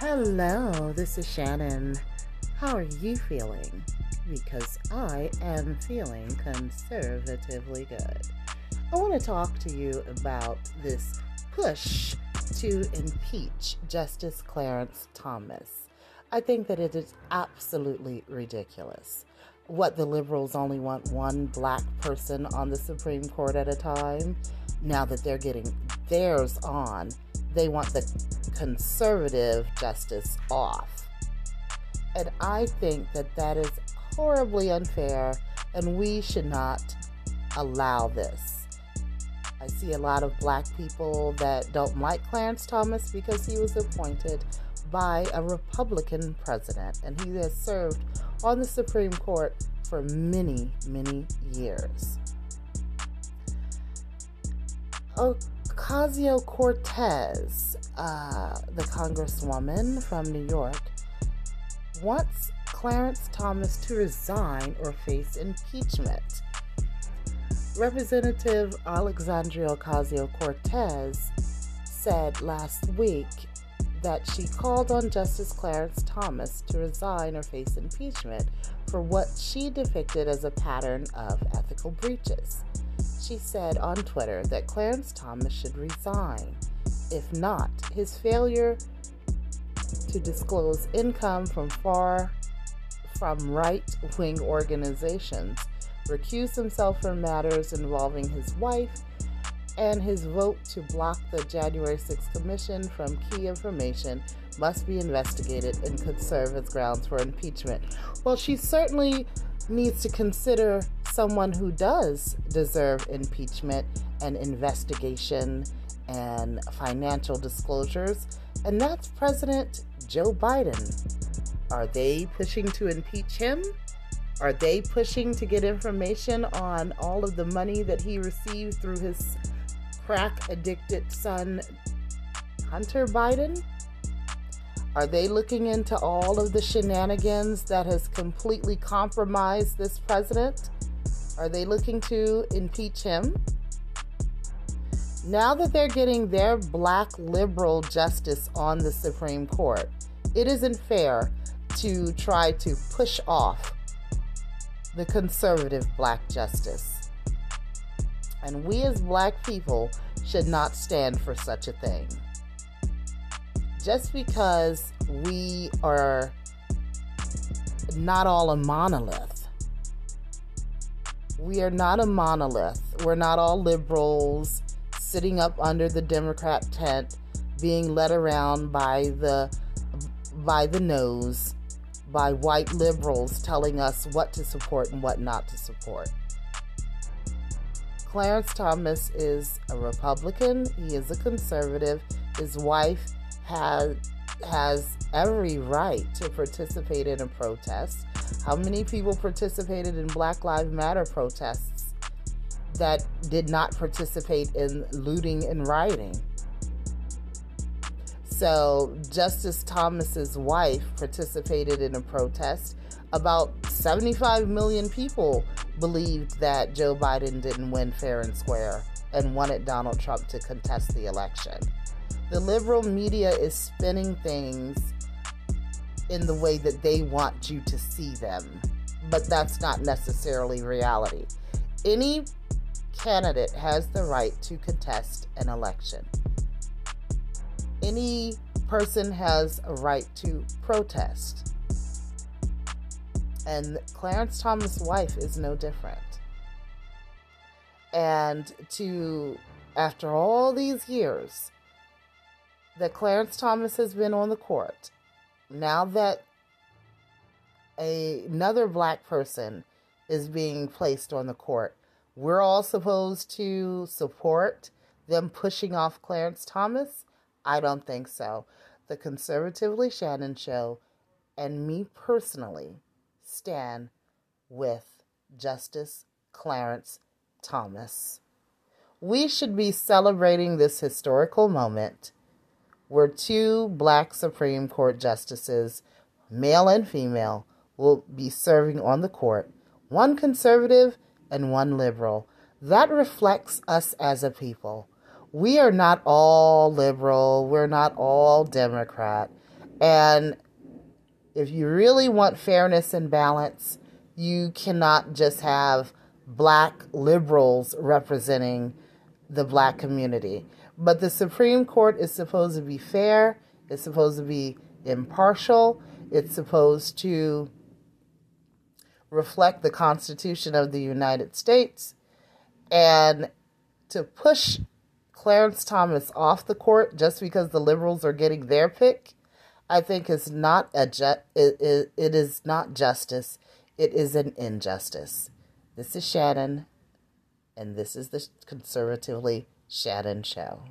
Hello, this is Shannon. How are you feeling? Because I am feeling conservatively good. I want to talk to you about this push to impeach Justice Clarence Thomas. I think that it is absolutely ridiculous. What the liberals only want one black person on the Supreme Court at a time. Now that they're getting theirs on, they want the conservative justice off. And I think that that is horribly unfair, and we should not allow this. I see a lot of black people that don't like Clarence Thomas because he was appointed by a Republican president, and he has served on the Supreme Court for many, many years. Ocasio Cortez, uh, the congresswoman from New York, wants Clarence Thomas to resign or face impeachment. Representative Alexandria Ocasio Cortez said last week that she called on Justice Clarence Thomas to resign or face impeachment for what she depicted as a pattern of ethical breaches. She said on Twitter that Clarence Thomas should resign. If not, his failure to disclose income from far from right wing organizations, recuse himself from matters involving his wife, and his vote to block the January 6th Commission from key information must be investigated and could serve as grounds for impeachment. Well, she certainly needs to consider someone who does deserve impeachment and investigation and financial disclosures, and that's President Joe Biden. Are they pushing to impeach him? Are they pushing to get information on all of the money that he received through his crack addicted son, Hunter Biden? Are they looking into all of the shenanigans that has completely compromised this president? Are they looking to impeach him? Now that they're getting their black liberal justice on the Supreme Court, it isn't fair to try to push off the conservative black justice. And we as black people should not stand for such a thing. Just because we are not all a monolith, we are not a monolith. We're not all liberals sitting up under the Democrat tent being led around by the by the nose by white liberals telling us what to support and what not to support. Clarence Thomas is a Republican, he is a conservative. His wife has has every right to participate in a protest. How many people participated in Black Lives Matter protests that did not participate in looting and rioting. So, Justice Thomas's wife participated in a protest. About 75 million people believed that Joe Biden didn't win fair and square and wanted Donald Trump to contest the election. The liberal media is spinning things in the way that they want you to see them, but that's not necessarily reality. Any candidate has the right to contest an election. Any person has a right to protest. And Clarence Thomas' wife is no different. And to, after all these years that Clarence Thomas has been on the court, now that a, another black person is being placed on the court, we're all supposed to support them pushing off Clarence Thomas? I don't think so. The Conservatively Shannon Show and me personally stand with Justice Clarence Thomas. We should be celebrating this historical moment where two black Supreme Court justices, male and female, will be serving on the court, one conservative and one liberal. That reflects us as a people. We are not all liberal, we're not all Democrat, And if you really want fairness and balance, you cannot just have black liberals representing the black community. But the Supreme Court is supposed to be fair, it's supposed to be impartial, it's supposed to reflect the Constitution of the United States. And to push Clarence Thomas off the court just because the liberals are getting their pick, I think is not a ju- it, it, it is not justice. It is an injustice. This is Shannon, and this is the Conservatively Shannon Show.